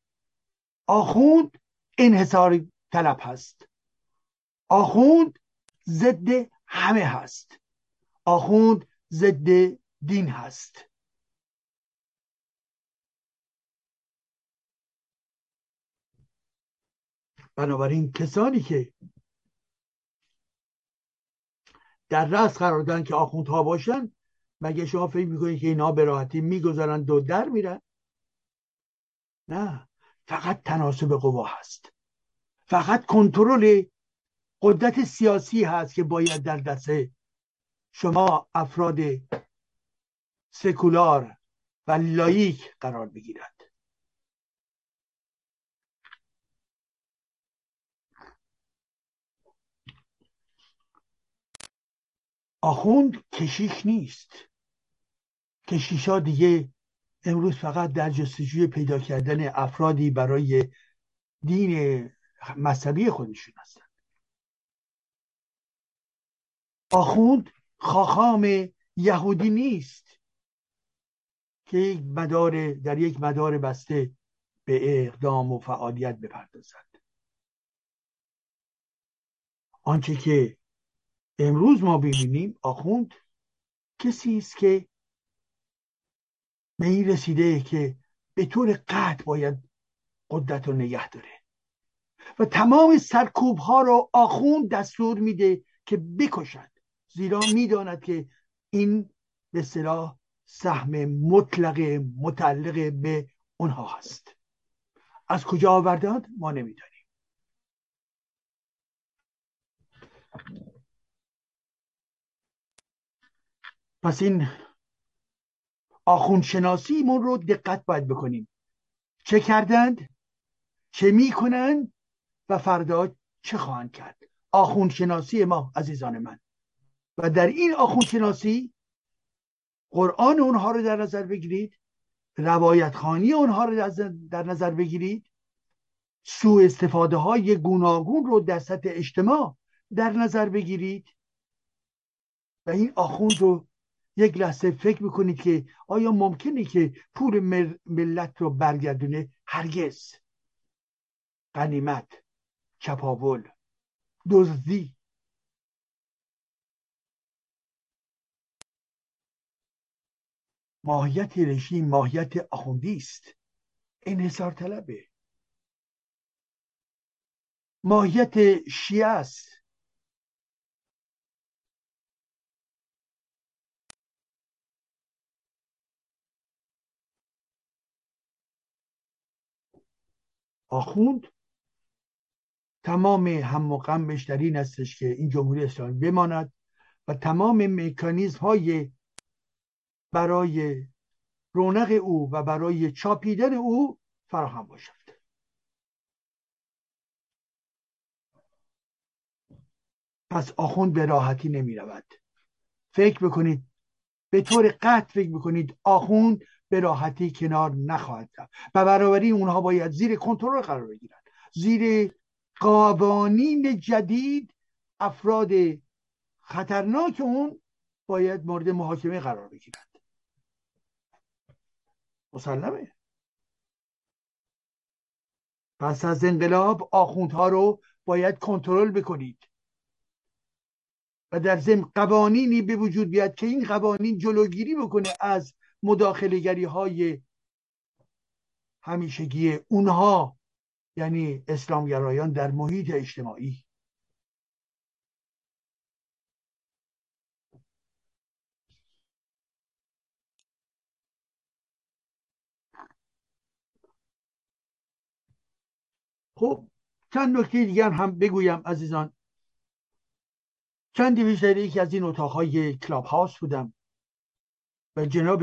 آخوند انحصار طلب هست. آخوند ضد همه هست. آخوند ضد دین هست. بنابراین کسانی که در رأس قرار دادن که آخوندها باشن مگه شما فکر می‌کنید که اینا به راحتی می‌گذارن دو در میرن؟ نه. فقط تناسب قوا هست. فقط کنترل قدرت سیاسی هست که باید در دست شما افراد سکولار و لایک قرار بگیرد. آخوند کشیش نیست. کشیش ها دیگه امروز فقط در جستجوی پیدا کردن افرادی برای دین مذهبی خودشون هستن. آخوند خاخام یهودی نیست که یک مدار در یک مدار بسته به اقدام و فعالیت بپردازد. آنچه که امروز ما ببینیم آخوند کسی است که به این رسیده که به طور قطع باید قدرت رو نگه داره. و تمام سرکوب ها رو آخوند دستور میده که بکشد. زیرا می‌داند که این به صلاح سهم مطلق متعلق به اونها هست. از کجا آوردند ما نمی‌دانیم. پس این آخوندشناسی من رو دقت باید بکنیم. چه کردند؟ چه می‌کنند؟ و فردا چه خواهند کرد؟ آخوندشناسی ما عزیزان من. و در این آخوندشناسی قرآن اونها رو در نظر بگیرید روایت خانی اونها رو در نظر بگیرید سوء استفاده های گوناگون رو در سطح اجتماع در نظر بگیرید. و این آخوند رو یک لحظه فکر می‌کنید که آیا ممکنه که پول ملت رو برگردونه هرگز؟ قنیمت چپاول دزدی. ماهیت رژیم ماهیت آخوندی است. انحصار طلبه ماهیت شیعه است. آخوند. تمام هم و غمش در این استش که این جمهوری اسلامی بماند و تمام مکانیزم های برای رونق او و برای چاپیدن او فراهم باشد. پس آخوند به راحتی نمی رود فکر بکنید به طور قطع فکر بکنید آخوند به راحتی کنار نخواهد رفت. و برابری اونها باید زیر کنترل قرار بگیرن زیر قوانین جدید افراد خطرناک اون باید مورد محاکمه قرار بگیرند. مسلمه. پس از انقلاب آخوندها رو باید کنترل بکنید. و در ضمن قوانینی به وجود بیاد که این قوانین جلوگیری بکنه از مداخلگری های همیشگی اونها یعنی اسلامگرایان در محیط اجتماعی. خب چند نکته دیگر هم بگویم عزیزان. چندی در یکی از این اتاقهای کلاب هاوس بودم. و جناب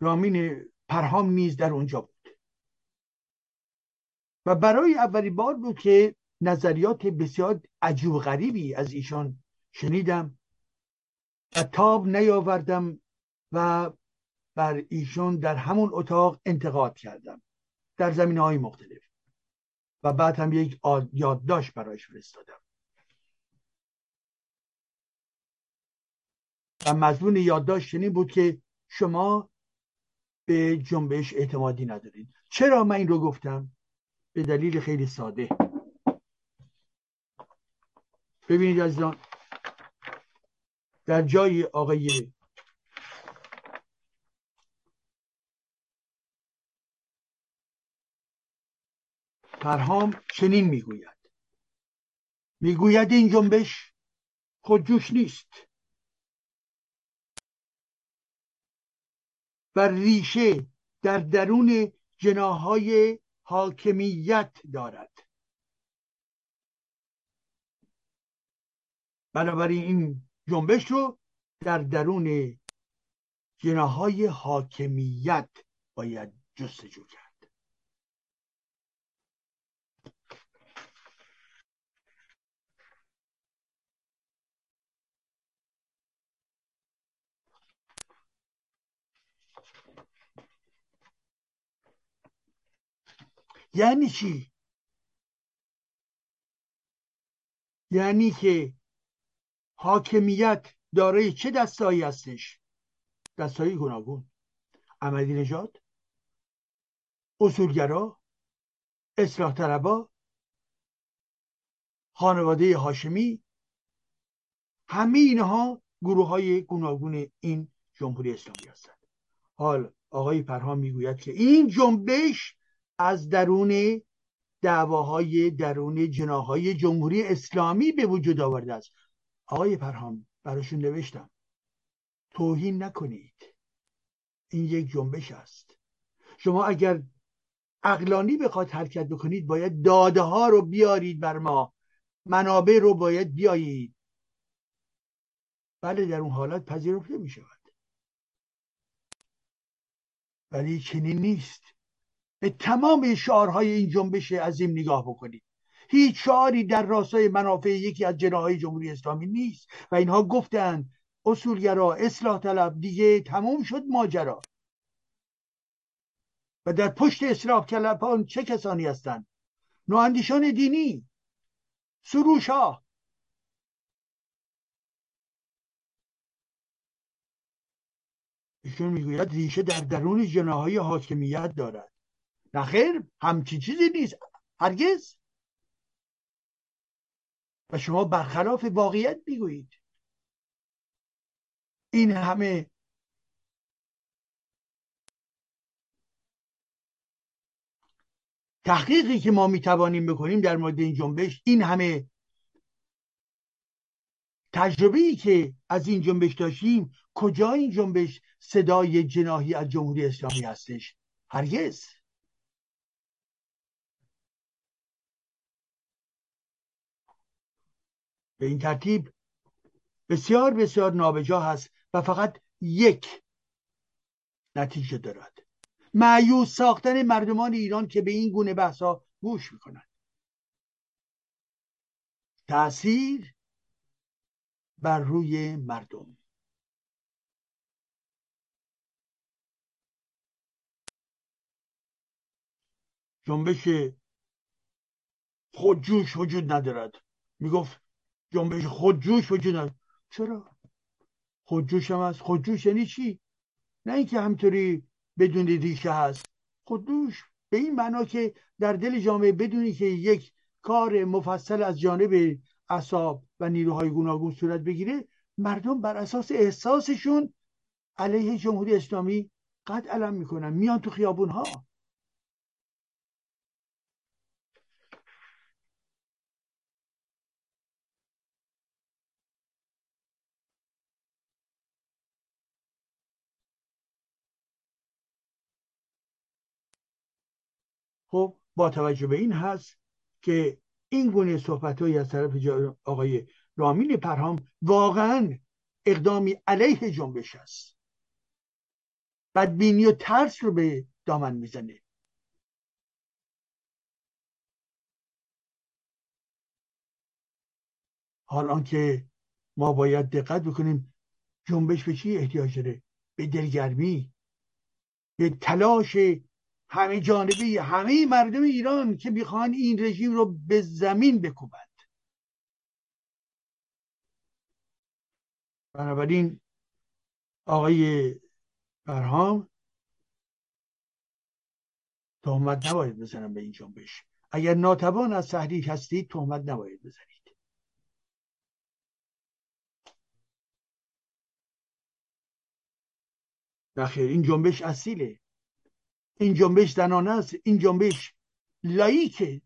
رامین پرهام نیز در اونجا بود. و برای اولین بار بود که نظریات بسیار عجیب غریبی از ایشان شنیدم و تاب نیاوردم و بر ایشون در همون اتاق انتقاد کردم در زمین های مختلف و بعد هم یک یادداشت برایش فرستادم. و مضمون یادداشت چنین بود که شما به جنبش اعتمادی ندارید. چرا من این رو گفتم؟ به دلیل خیلی ساده. ببینید عزیزان در جای آقای فرهام چنین می‌گوید. می‌گوید این جنبش خودجوش نیست. و ریشه در درون جناهای حاکمیت دارد. بنابراین این جنبش رو در درون جناهای حاکمیت باید جستجو کرد. یعنی چی؟ یعنی که حاکمیت دارای چه دستایی هستش؟ دستایی گوناگون. عملی نجات اصولگرا اصلاح طلبا خانواده هاشمی همه اینها گروه های گوناگون این جمهوری اسلامی هستند. حال آقای پرهام می‌گوید که این جنبش از درون دعواهای درون جناهای جمهوری اسلامی به وجود آورده است. آقای پرهام براشون نوشتم. توهین نکنید. این یک جنبش است. شما اگر اقلانی بخواد حرکت بکنید باید داده ها رو بیارید بر ما. منابع رو باید بیایید. بله در اون حالت پذیرفته می شود ولی چنین نیست. به تمام شعارهای این جنبش عظیم نگاه بکنید هیچ شعاری در راستای منافع یکی از جناهای جمهوری اسلامی نیست. و اینها گفتند اصولگرا اصلاح طلب دیگه تمام شد ماجرا. و در پشت اصلاح طلبان چه کسانی هستند نواندیشان دینی. سروش ها ایشون می‌گوید ریشه در درون جناهای حاکمیت دارد. نخیر همچی چیزی نیست. هرگز. و شما برخلاف واقعیت می‌گویید. این همه تحقیقی که ما می‌توانیم بکنیم در مورد این جنبش این همه تجربه ای که از این جنبش داشتیم کجا این جنبش صدای جناهی از جمهوری اسلامی هستش؟ هرگز. به این ترتیب بسیار بسیار نابجا هست و فقط یک نتیجه دارد. معیوز ساختن مردمان ایران که به این گونه بحثا گوش می‌کنند. تاثیر بر روی مردم. جنبش خودجوش وجود ندارد. می‌گفت جنبش خودجوش وجود چرا؟ خودجوش هم هست. خودجوش یعنی چی؟ نه اینکه همطوری بدون ریشه هست. خودجوش به این معنا که در دل جامعه بدونی که یک کار مفصل از جانب اصاب و نیروهای گوناگون صورت بگیره مردم بر اساس احساسشون علیه جمهوری اسلامی قد علم می‌کنن. میان تو خیابون ها خب با توجه به این هست که این گونه صحبت از طرف آقای رامین پرهام واقعا اقدامی علیه جنبش است. بدبینی و ترس رو به دامن می‌زنه. حال آنکه ما باید دقت بکنیم جنبش به چی احتیاج داره؟ به دلگرمی به تلاش همه جانبی همه مردم ایران که می‌خوان این رژیم رو به زمین بکوبند. بنابراین آقای برهام تهمت نباید بزنم به این جنبش. اگر ناتوان از تحریک هستید تهمت نباید بزنید. نخیر این جنبش اصیله. این جنبش زنانه است این جنبش لایکه.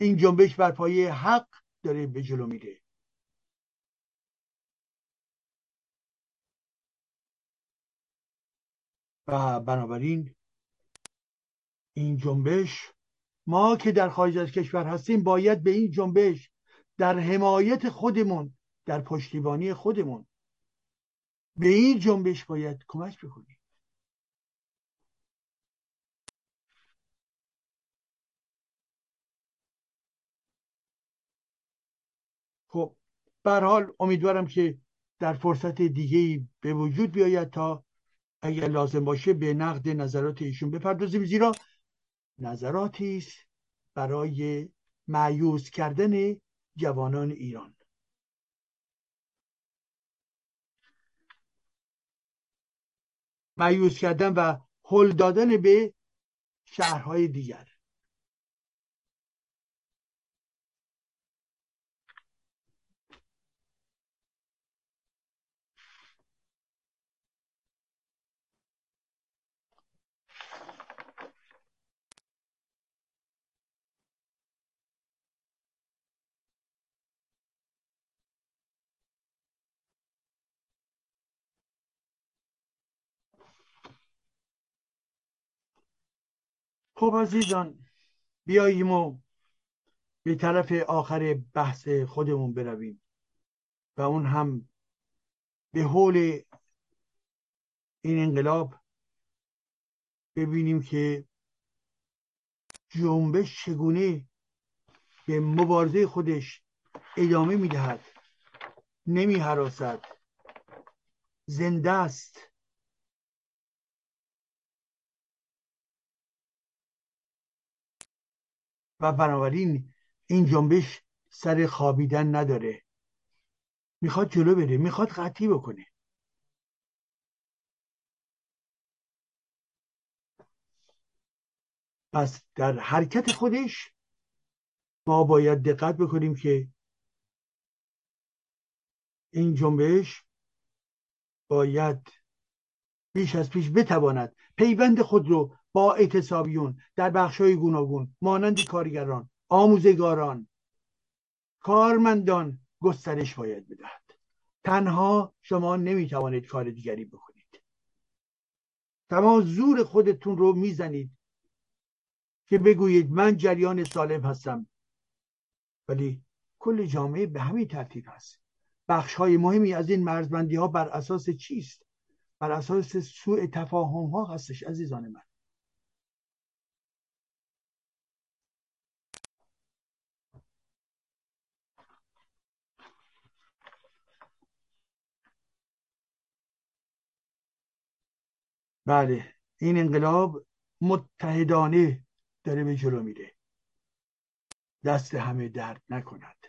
این جنبش بر پایه حق داره به جلو میره. و بنابراین این جنبش ما که در خارج از کشور هستیم باید به این جنبش در حمایت خودمون در پشتیبانی خودمون به این جنبش باید کمک بکنیم خب حال امیدوارم که در فرصت دیگه به وجود بیاید تا اگر لازم باشه به نقد نظرات ایشون بپردازیم زیرا نظراتی است برای معیوز کردن جوانان ایران. معیوز کردن و هل دادن به شهرهای دیگر. خب عزیزان بیاییم و به طرف آخر بحث خودمون برویم و اون هم به حول این انقلاب ببینیم که جنبش چگونه به مبارزه خودش ادامه می‌دهد. نمی حراسد زنده است. و بنابراین این جنبش سر خوابیدن نداره. می‌خواد جلو بره می‌خواد قطعی بکنه. پس در حرکت خودش ما باید دقت بکنیم که این جنبش باید بیش از پیش بتواند پیوند خود رو با اعتصابیون در بخشهای گوناگون مانند کارگران آموزگاران. کارمندان گسترش باید بدهد. تنها شما نمی‌توانید کار دیگری بکنید. تمام زور خودتون رو می‌زنید که بگویید من جریان سالم هستم. ولی کل جامعه به همین ترتیب هست. بخش های مهمی از این مرزبندی ها بر اساس چیست؟ بر اساس سوء تفاهم ها هستش عزیزان من. بله این انقلاب متحدانه داره به جلو میره. دست همه درد نکند.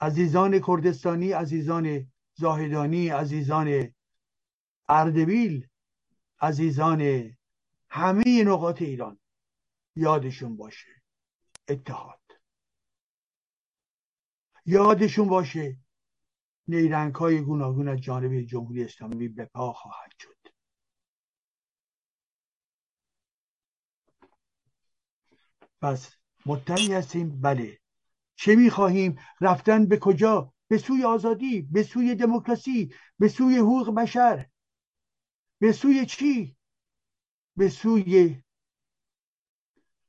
عزیزان کردستانی عزیزان زاهدانی عزیزان اردبیل عزیزان همه نقاط ایران یادشون باشه. اتحاد. یادشون باشه نیرنگ های گوناگون از جانب جمهوری اسلامی به پا خواهد شد. پس مطمئن هستیم. بله. چه می‌خواهیم؟ رفتن به کجا؟ به سوی آزادی به سوی دموکراسی به سوی حقوق بشر. به سوی چی؟ به سوی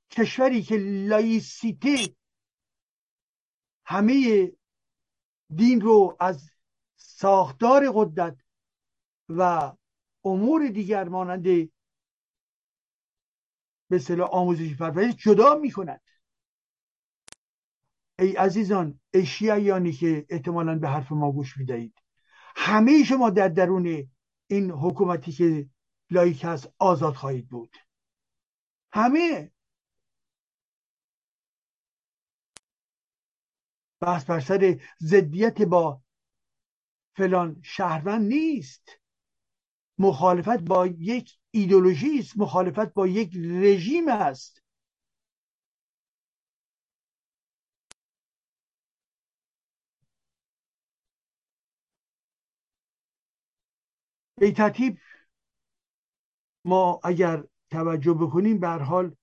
کشوری که لایسیته همه دین رو از ساختار قدرت و امور دیگر مانند به صلاح آموزشی پرورش جدا می کند ای عزیزان ای شیعیانی که احتمالا به حرف ما گوش می‌دهید. همه شما در درون این حکومتی که لایک هست آزاد خواهید بود. همه. بحث بر سر ضدیت با فلان شهروند نیست. مخالفت با یک ایدولوژی است مخالفت با یک رژیم است. به ترتیب ما اگر توجه بکنیم به حال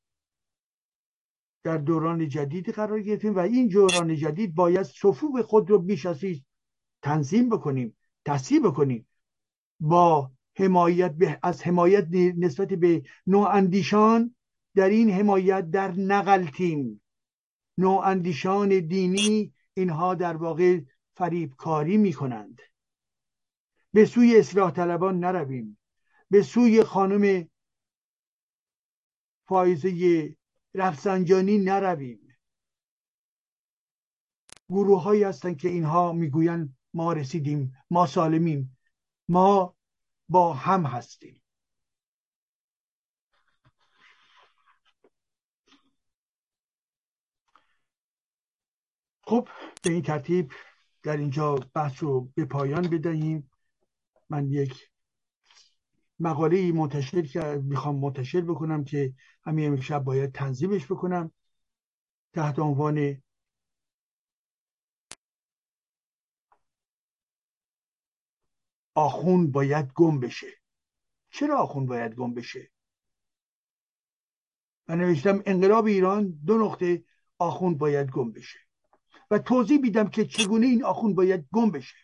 در دوران جدید قرار گرفتیم و این دوران جدید باید صفوف خود رو بیش از تنظیم بکنیم تصحیح بکنیم. با حمایت به از حمایت نسبت به نواندیشان در این حمایت در نقلتیم نواندیشان دینی اینها در واقع فریبکاری می کنند به سوی اصلاح طلبان نرویم. به سوی خانم فایزه رفسنجانی نرویم. گروه هایی هستند که اینها می‌گویند ما رسیدیم ما سالمیم. ما با هم هستیم. خب به این ترتیب در اینجا بحث رو به پایان بدهیم. من یک مقاله منتشر که می‌خوام منتشر بکنم که همین امشب باید تنظیمش بکنم. تحت عنوان آخون باید گم بشه. چرا آخون باید گم بشه؟ من نوشتم انقلاب ایران دو نقطه آخون باید گم بشه. و توضیح میدم که چگونه این آخون باید گم بشه.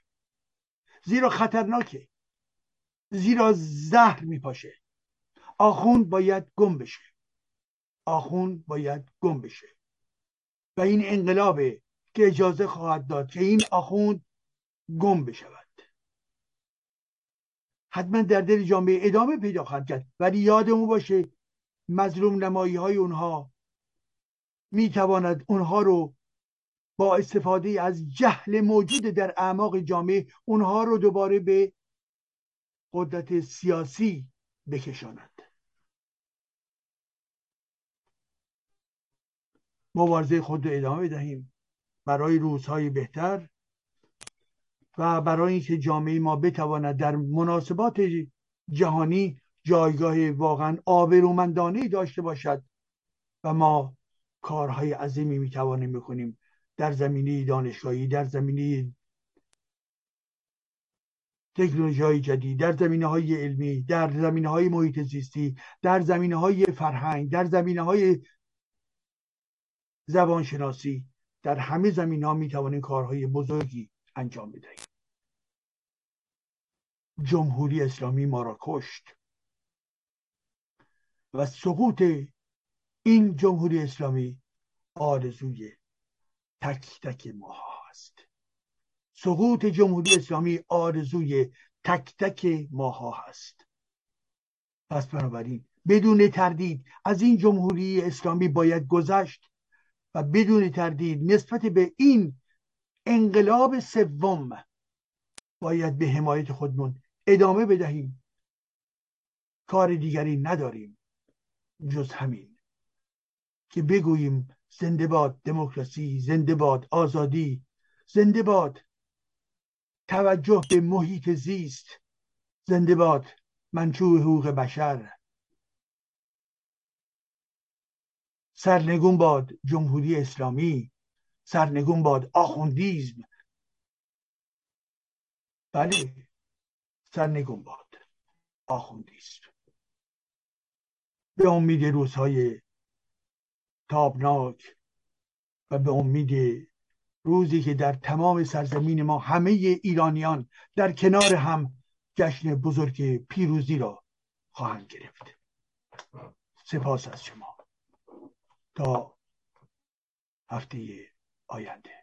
زیرا خطرناکه. زیرا زهر میپاشه. آخون باید گم بشه. آخون باید گم بشه. و این انقلابه که اجازه خواهد داد که این آخون گم بشود. حتما در دل جامعه ادامه پیدا خواهد کرد. ولی یادمون باشه مظلوم نمایی های اونها می‌تواند اونها رو با استفاده از جهل موجود در اعماق جامعه اونها رو دوباره به قدرت سیاسی بکشاند. مبارزه خود رو ادامه بدهیم. برای روزهای بهتر و برای اینکه جامعه ما بتواند در مناسبات جهانی جایگاه واقعا آبرومندانه داشته باشد و ما کارهای عظیمی می‌توانیم بکنیم در زمینه دانشگاهی در زمینه تکنولوژی های جدید در زمینه های علمی در زمینه های محیط زیستی در زمینه های فرهنگ در زمینه های زبانشناسی در همه زمین ها می توانیم کارهای بزرگی انجام بدهیم. جمهوری اسلامی ما را کشت. و سقوط این جمهوری اسلامی آرزوی تک تک ما است سقوط جمهوری اسلامی آرزوی تک تک ماها هست. پس بنابراین بدون تردید از این جمهوری اسلامی باید گذشت و بدون تردید نسبت به این انقلاب سوم باید به حمایت خودمون ادامه بدهیم. کار دیگری نداریم. جز همین. که بگوییم زنده باد دموکراسی زنده باد آزادی زنده باد توجه به محیط زیست زنده باد منشور حقوق بشر. سرنگون باد جمهوری اسلامی سرنگون باد آخوندیزم. بله. سرنگون باد آخوندیزم به امید روزهای تابناک و به امید روزی که در تمام سرزمین ما همه ایرانیان در کنار هم جشن بزرگ پیروزی را خواهند گرفت. سپاس از شما. تا هفته آینده.